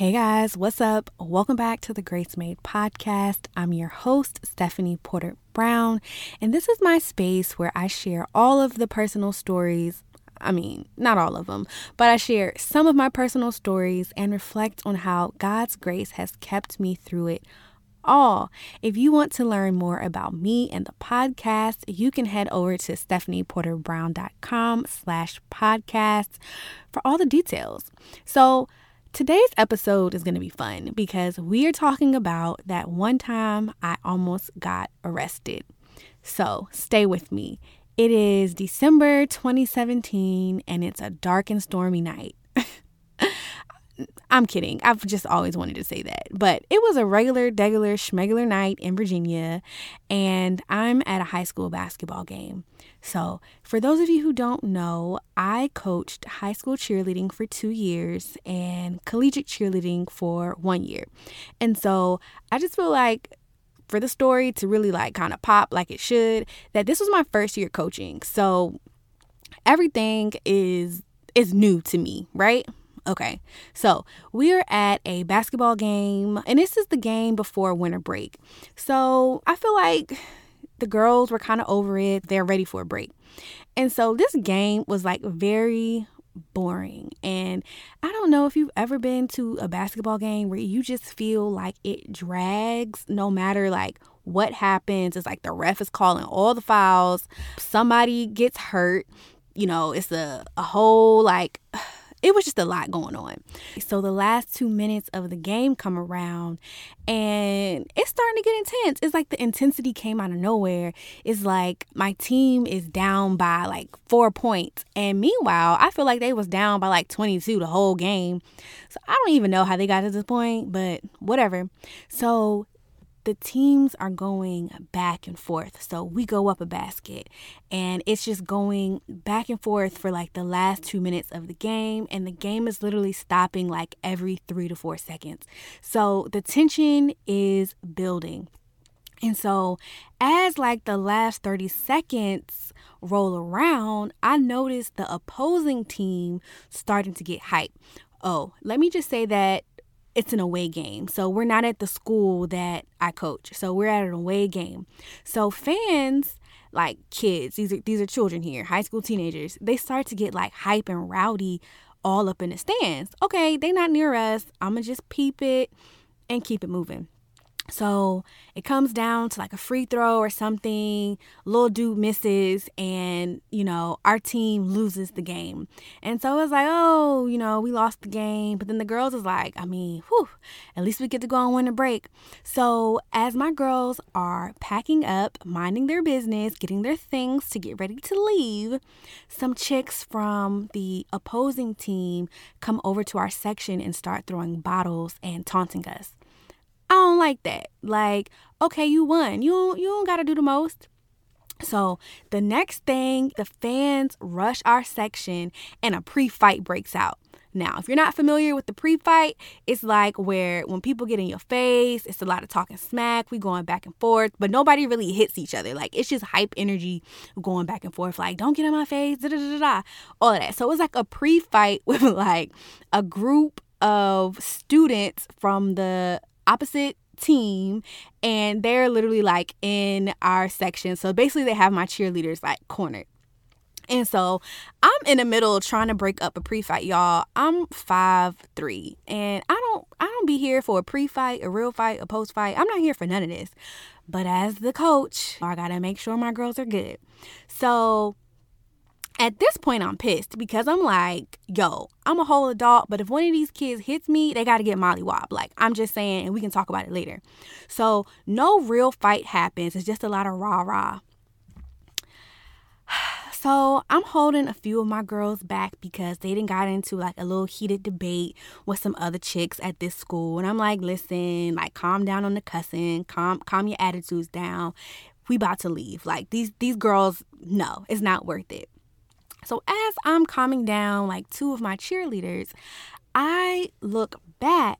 Hey guys, what's up? Welcome back to the Grace Made podcast. I'm your host, Stephanie Porter Brown, and this is my space where I share all of the personal stories. I mean, not all of them, but I share some of my personal stories and reflect on how God's grace has kept me through it all. If you want to learn more about me and the podcast, you can head over to stephanieporterbrown.com slash podcasts for all the details. So Today's episode is going to be fun because we are talking about that one time I almost got arrested. So stay with me. It is December 2017 and it's a dark and stormy night. I'm kidding. I've just always wanted to say that. But it was a regular, degular, schmegular night in Virginia, and I'm at a high school basketball game. So, for those of you who don't know, I coached high school cheerleading for two years and collegiate cheerleading for one year. And so, I just feel like for the story to really like kind of pop like it should, that this was my first year coaching. So, everything is is new to me, right? Okay, so we are at a basketball game, and this is the game before winter break. So I feel like the girls were kind of over it. They're ready for a break. And so this game was like very boring. And I don't know if you've ever been to a basketball game where you just feel like it drags no matter like what happens. It's like the ref is calling all the fouls, somebody gets hurt. You know, it's a, a whole like it was just a lot going on. So the last two minutes of the game come around and it's starting to get intense. It's like the intensity came out of nowhere. It's like my team is down by like four points. And meanwhile, I feel like they was down by like 22 the whole game. So I don't even know how they got to this point, but whatever. So the teams are going back and forth. So we go up a basket and it's just going back and forth for like the last two minutes of the game. And the game is literally stopping like every three to four seconds. So the tension is building. And so as like the last 30 seconds roll around, I noticed the opposing team starting to get hype. Oh, let me just say that it's an away game. So we're not at the school that I coach. So we're at an away game. So fans like kids, these are these are children here, high school teenagers, they start to get like hype and rowdy all up in the stands. Okay, they not near us. I'ma just peep it and keep it moving. So it comes down to like a free throw or something. Little dude misses, and you know, our team loses the game. And so it's like, oh, you know, we lost the game. But then the girls is like, I mean, whew, at least we get to go on winter break. So as my girls are packing up, minding their business, getting their things to get ready to leave, some chicks from the opposing team come over to our section and start throwing bottles and taunting us. I don't like that. Like, okay, you won. You you don't got to do the most. So the next thing, the fans rush our section and a pre-fight breaks out. Now, if you're not familiar with the pre-fight, it's like where when people get in your face, it's a lot of talking smack, we going back and forth, but nobody really hits each other. Like it's just hype energy going back and forth, like don't get in my face, da da da da, all that. So it's like a pre-fight with like a group of students from the opposite team and they're literally like in our section. So basically they have my cheerleaders like cornered. And so I'm in the middle trying to break up a pre-fight, y'all. I'm five three, and I don't I don't be here for a pre-fight, a real fight, a post-fight. I'm not here for none of this. But as the coach, I gotta make sure my girls are good. So at this point, I'm pissed because I'm like, yo, I'm a whole adult, but if one of these kids hits me, they got to get mollywop. Like, I'm just saying, and we can talk about it later. So, no real fight happens. It's just a lot of rah rah. So I'm holding a few of my girls back because they didn't got into like a little heated debate with some other chicks at this school. And I'm like, listen, like calm down on the cussing, calm calm your attitudes down. We about to leave. Like these these girls, no, it's not worth it. So as I'm calming down like two of my cheerleaders, I look back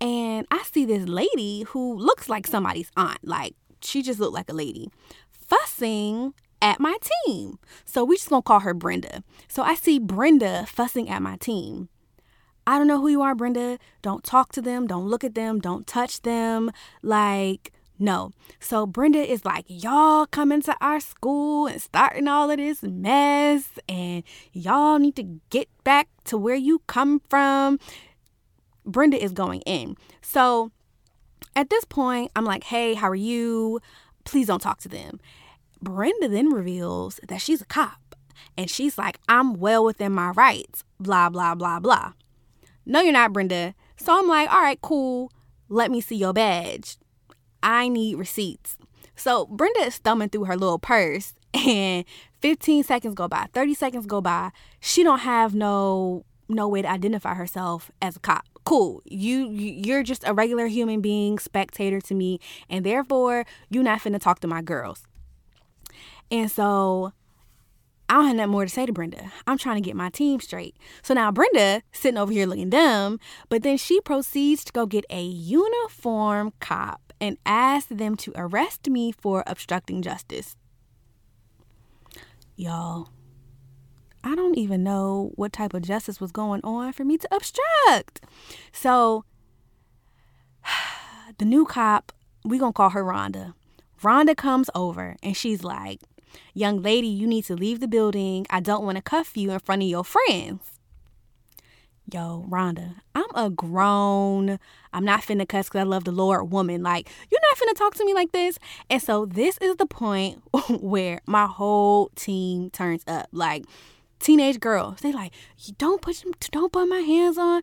and I see this lady who looks like somebody's aunt. Like she just looked like a lady fussing at my team. So we just gonna call her Brenda. So I see Brenda fussing at my team. I don't know who you are, Brenda. Don't talk to them. Don't look at them. Don't touch them. Like, no. So Brenda is like, y'all coming to our school and starting all of this mess, and y'all need to get back to where you come from. Brenda is going in. So at this point, I'm like, hey, how are you? Please don't talk to them. Brenda then reveals that she's a cop. And she's like, I'm well within my rights, blah, blah, blah, blah. No, you're not, Brenda. So I'm like, all right, cool. Let me see your badge. I need receipts. So Brenda is thumbing through her little purse and 15 seconds go by, 30 seconds go by. She don't have no no way to identify herself as a cop. Cool. You you're just a regular human being, spectator to me, and therefore you're not finna talk to my girls. And so I don't have nothing more to say to Brenda. I'm trying to get my team straight. So now Brenda sitting over here looking dumb, but then she proceeds to go get a uniform cop and asked them to arrest me for obstructing justice. Y'all, I don't even know what type of justice was going on for me to obstruct. So the new cop, we gonna call her Rhonda. Rhonda comes over and she's like, Young lady, you need to leave the building. I don't want to cuff you in front of your friends. Yo, Rhonda, I'm a grown, I'm not finna cuss because I love the Lord woman. Like, you're not finna talk to me like this. And so this is the point where my whole team turns up. Like, teenage girls, they like, don't put don't put my hands on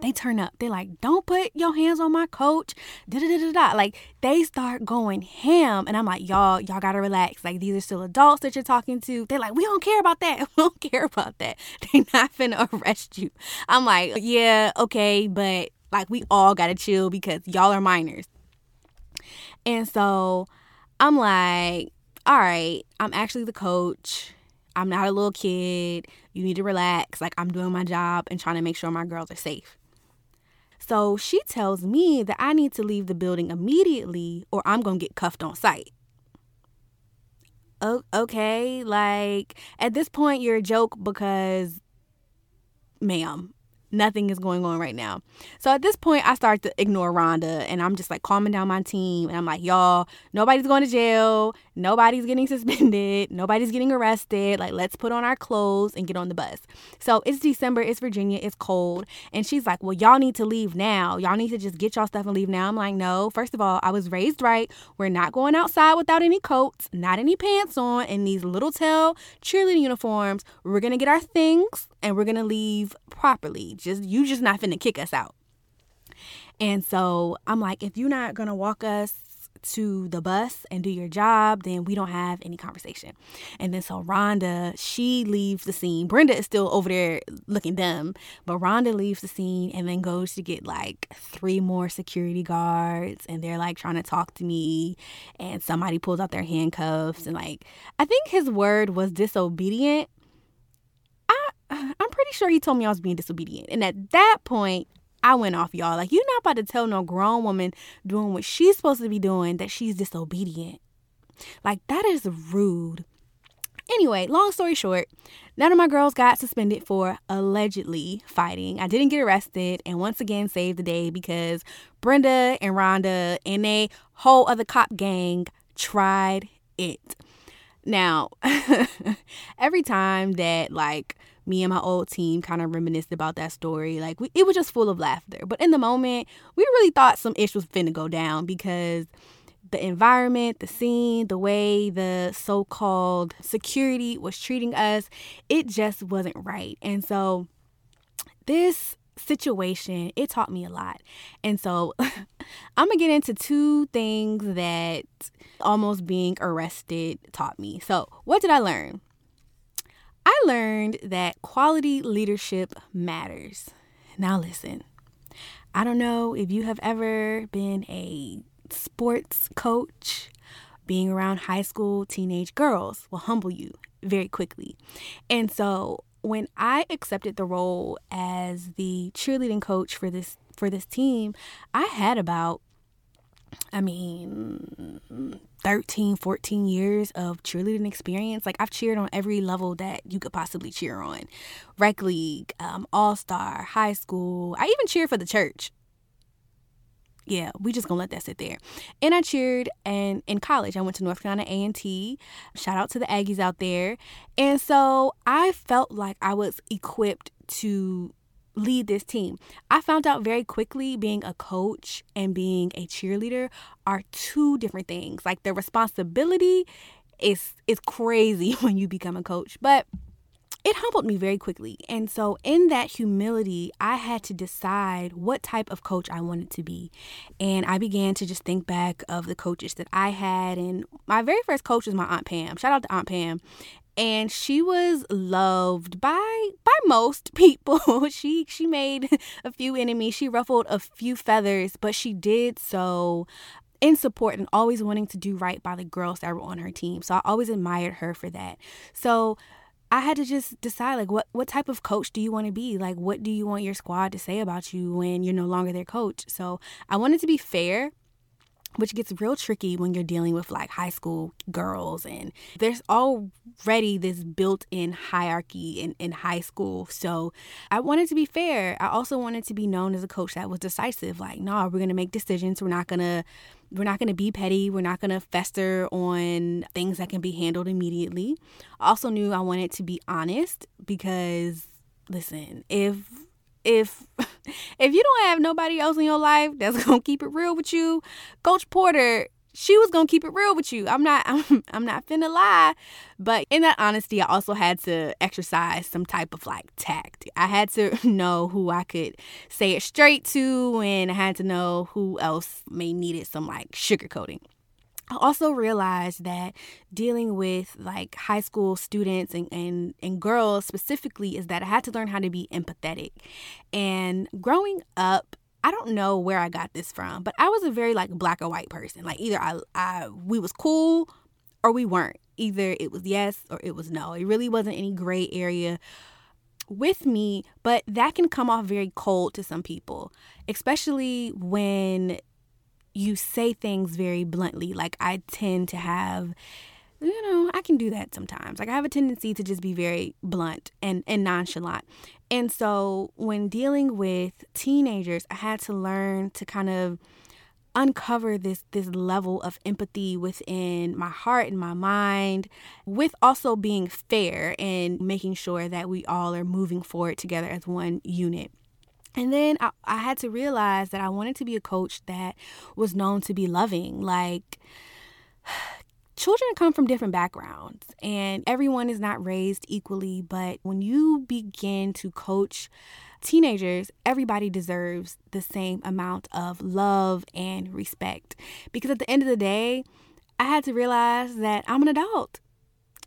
they turn up. They're like, don't put your hands on my coach. Da da da da. Like they start going ham, and I'm like, y'all, y'all gotta relax. Like these are still adults that you're talking to. They're like, we don't care about that. We don't care about that. They're not finna arrest you. I'm like, yeah, okay, but like we all gotta chill because y'all are minors. And so I'm like, all right, I'm actually the coach. I'm not a little kid. You need to relax. Like, I'm doing my job and trying to make sure my girls are safe. So she tells me that I need to leave the building immediately or I'm going to get cuffed on site. okay, like at this point, you're a joke because, ma'am, nothing is going on right now. So at this point, I start to ignore Rhonda and I'm just like calming down my team. And I'm like, y'all, nobody's going to jail. Nobody's getting suspended. Nobody's getting arrested. Like, let's put on our clothes and get on the bus. So it's December. It's Virginia. It's cold. And she's like, well, y'all need to leave now. Y'all need to just get y'all stuff and leave now. I'm like, no. First of all, I was raised right. We're not going outside without any coats, not any pants on, and these little tail cheerleading uniforms. We're going to get our things and we're going to leave properly just you just not finna kick us out. And so I'm like, if you're not gonna walk us to the bus and do your job, then we don't have any conversation. And then so Rhonda, she leaves the scene. Brenda is still over there looking dumb, but Rhonda leaves the scene and then goes to get like three more security guards and they're like trying to talk to me and somebody pulls out their handcuffs and like I think his word was disobedient I'm pretty sure he told me I was being disobedient. And at that point, I went off, y'all. Like, you're not about to tell no grown woman doing what she's supposed to be doing that she's disobedient. Like, that is rude. Anyway, long story short, none of my girls got suspended for allegedly fighting. I didn't get arrested and once again saved the day because Brenda and Rhonda and a whole other cop gang tried it. Now, every time that like me and my old team kind of reminisced about that story. Like we, it was just full of laughter. But in the moment, we really thought some ish was finna go down because the environment, the scene, the way the so-called security was treating us, it just wasn't right. And so this situation, it taught me a lot. And so I'm going to get into two things that almost being arrested taught me. So, what did I learn? I learned that quality leadership matters. Now, listen, I don't know if you have ever been a sports coach, being around high school teenage girls will humble you very quickly. And so, when I accepted the role as the cheerleading coach for this for this team, I had about I mean, 13, 14 years of cheerleading experience. Like, I've cheered on every level that you could possibly cheer on rec league, um, all star, high school. I even cheered for the church. Yeah, we just gonna let that sit there. And I cheered and in college. I went to North Carolina A&T. Shout out to the Aggies out there. And so I felt like I was equipped to lead this team. I found out very quickly being a coach and being a cheerleader are two different things. Like the responsibility is is crazy when you become a coach, but it humbled me very quickly. And so, in that humility, I had to decide what type of coach I wanted to be. And I began to just think back of the coaches that I had. And my very first coach was my Aunt Pam. Shout out to Aunt Pam and she was loved by by most people. she she made a few enemies, she ruffled a few feathers, but she did so in support and always wanting to do right by the girls that were on her team. So I always admired her for that. So I had to just decide like what what type of coach do you want to be? Like what do you want your squad to say about you when you're no longer their coach? So I wanted to be fair which gets real tricky when you're dealing with like high school girls and there's already this built-in hierarchy in, in high school so i wanted to be fair i also wanted to be known as a coach that was decisive like no nah, we're gonna make decisions we're not gonna we're not going to be petty. We're not going to fester on things that can be handled immediately. I also knew I wanted to be honest because, listen, if if if you don't have nobody else in your life that's gonna keep it real with you, Coach Porter, she was gonna keep it real with you. I'm not I'm, I'm not finna lie. But in that honesty, I also had to exercise some type of like tact. I had to know who I could say it straight to and I had to know who else may needed some like sugarcoating. I also realized that dealing with like high school students and, and, and girls specifically is that I had to learn how to be empathetic. And growing up, I don't know where I got this from, but I was a very like black or white person. Like either I, I we was cool or we weren't. Either it was yes or it was no. It really wasn't any gray area with me, but that can come off very cold to some people, especially when you say things very bluntly. Like I tend to have you know, I can do that sometimes. Like I have a tendency to just be very blunt and, and nonchalant. And so when dealing with teenagers, I had to learn to kind of uncover this this level of empathy within my heart and my mind with also being fair and making sure that we all are moving forward together as one unit. And then I, I had to realize that I wanted to be a coach that was known to be loving. Like, children come from different backgrounds and everyone is not raised equally. But when you begin to coach teenagers, everybody deserves the same amount of love and respect. Because at the end of the day, I had to realize that I'm an adult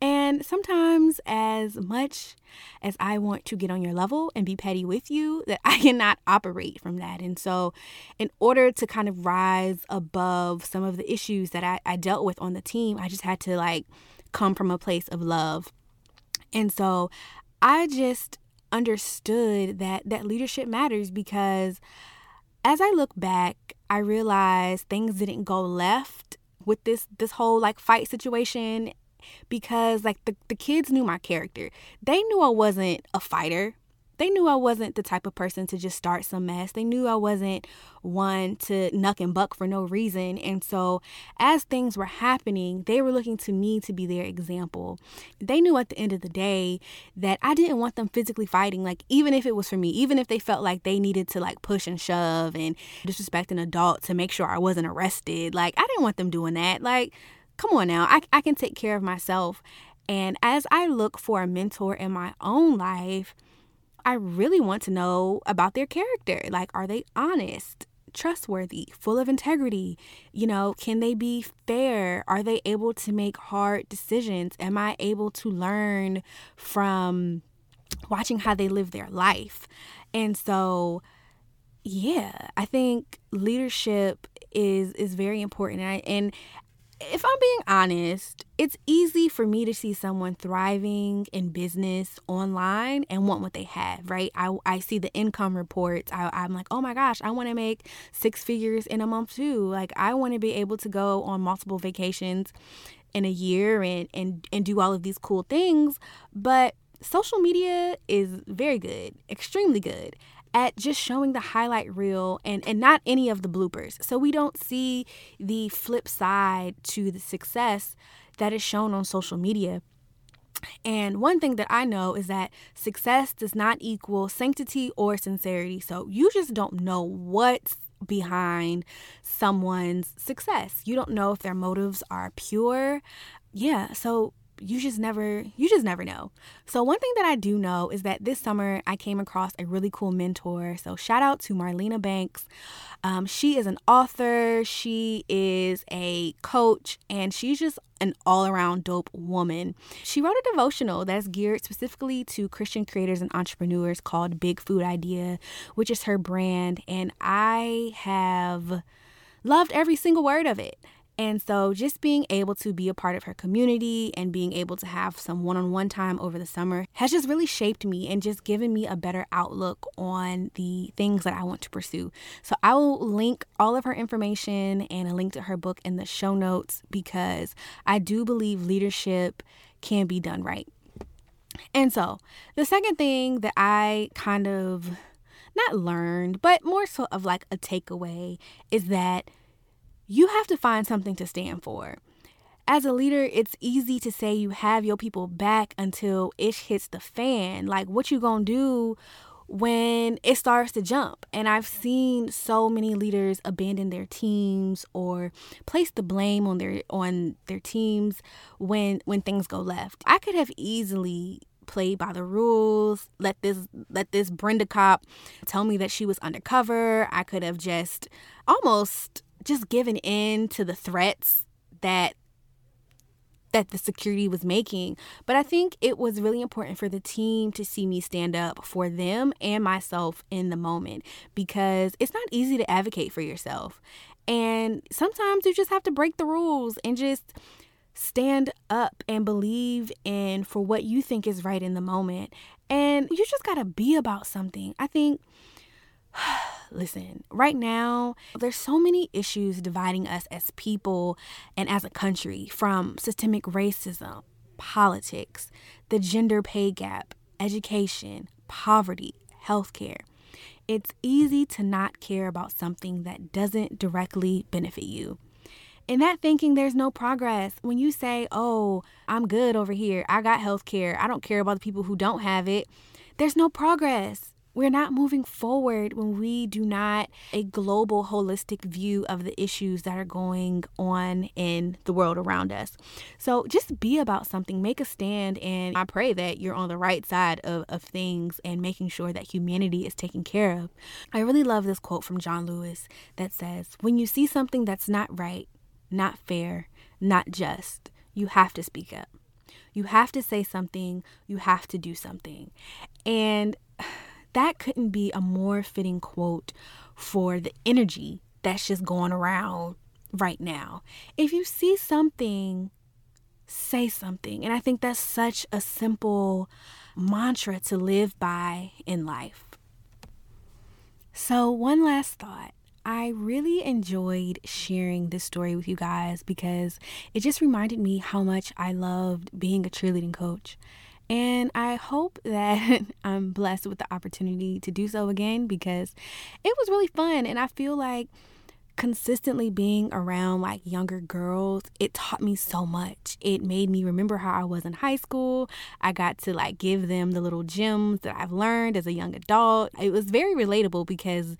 and sometimes, as much as I want to get on your level and be petty with you, that I cannot operate from that. And so, in order to kind of rise above some of the issues that I, I dealt with on the team, I just had to like come from a place of love. And so, I just understood that that leadership matters because as I look back, I realized things didn't go left with this this whole like fight situation because like the, the kids knew my character. They knew I wasn't a fighter. They knew I wasn't the type of person to just start some mess. They knew I wasn't one to nuck and buck for no reason. And so, as things were happening, they were looking to me to be their example. They knew at the end of the day that I didn't want them physically fighting, like, even if it was for me, even if they felt like they needed to like push and shove and disrespect an adult to make sure I wasn't arrested. Like, I didn't want them doing that. Like, come on now, I, I can take care of myself. And as I look for a mentor in my own life, I really want to know about their character. Like, are they honest, trustworthy, full of integrity? You know, can they be fair? Are they able to make hard decisions? Am I able to learn from watching how they live their life? And so, yeah, I think leadership is is very important. And, I, and if I'm being honest, it's easy for me to see someone thriving in business online and want what they have, right? I, I see the income reports. I, I'm like, oh my gosh, I want to make six figures in a month too. Like, I want to be able to go on multiple vacations in a year and, and, and do all of these cool things. But social media is very good, extremely good at just showing the highlight reel and, and not any of the bloopers. So we don't see the flip side to the success that is shown on social media. And one thing that I know is that success does not equal sanctity or sincerity. So you just don't know what's behind someone's success. You don't know if their motives are pure. Yeah, so you just never you just never know. So one thing that I do know is that this summer I came across a really cool mentor. So shout out to Marlena Banks. Um, she is an author, she is a coach, and she's just an all around dope woman. She wrote a devotional that's geared specifically to Christian creators and entrepreneurs called Big Food Idea, which is her brand. And I have loved every single word of it. And so, just being able to be a part of her community and being able to have some one on one time over the summer has just really shaped me and just given me a better outlook on the things that I want to pursue. So, I will link all of her information and a link to her book in the show notes because I do believe leadership can be done right. And so, the second thing that I kind of not learned, but more so of like a takeaway is that you have to find something to stand for. As a leader, it's easy to say you have your people back until it hits the fan. Like what you going to do when it starts to jump. And I've seen so many leaders abandon their teams or place the blame on their on their teams when when things go left. I could have easily played by the rules let this let this brenda cop tell me that she was undercover i could have just almost just given in to the threats that that the security was making. But I think it was really important for the team to see me stand up for them and myself in the moment because it's not easy to advocate for yourself. And sometimes you just have to break the rules and just stand up and believe in for what you think is right in the moment. And you just got to be about something. I think listen, right now, there's so many issues dividing us as people and as a country from systemic racism, politics, the gender pay gap, education, poverty, healthcare. It's easy to not care about something that doesn't directly benefit you. In that thinking, there's no progress. When you say, oh, I'm good over here, I got healthcare, I don't care about the people who don't have it, there's no progress we're not moving forward when we do not a global holistic view of the issues that are going on in the world around us. So just be about something. Make a stand and i pray that you're on the right side of, of things and making sure that humanity is taken care of. I really love this quote from john lewis that says when you see something that's not right not fair not just you have to speak up. You have to say something you have to do something. And that couldn't be a more fitting quote for the energy that's just going around right now. If you see something, say something. And I think that's such a simple mantra to live by in life. So, one last thought. I really enjoyed sharing this story with you guys because it just reminded me how much I loved being a cheerleading coach. And I hope that I'm blessed with the opportunity to do so again because it was really fun. And I feel like consistently being around like younger girls, it taught me so much. It made me remember how I was in high school. I got to like give them the little gems that I've learned as a young adult. It was very relatable because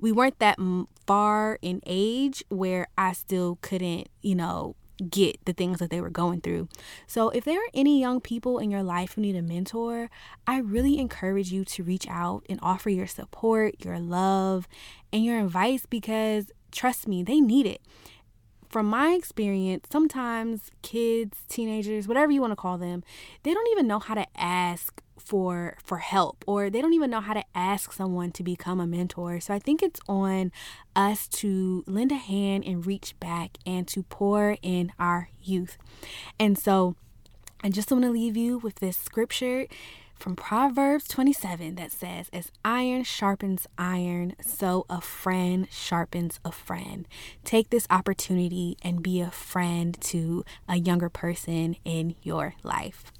we weren't that far in age where I still couldn't, you know, get the things that they were going through. So, if there are any young people in your life who need a mentor, I really encourage you to reach out and offer your support, your love, and your advice because trust me, they need it. From my experience, sometimes kids, teenagers, whatever you want to call them, they don't even know how to ask for for help or they don't even know how to ask someone to become a mentor. So I think it's on us to lend a hand and reach back and to pour in our youth. And so I just want to leave you with this scripture from Proverbs 27 that says, As iron sharpens iron, so a friend sharpens a friend. Take this opportunity and be a friend to a younger person in your life.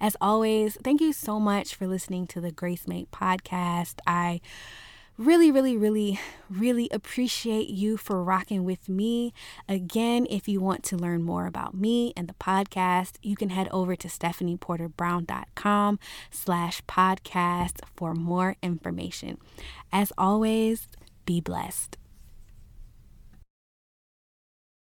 As always, thank you so much for listening to the Grace Made podcast. I really, really, really, really appreciate you for rocking with me. Again, if you want to learn more about me and the podcast, you can head over to stephanieporterbrown.com slash podcast for more information. As always, be blessed.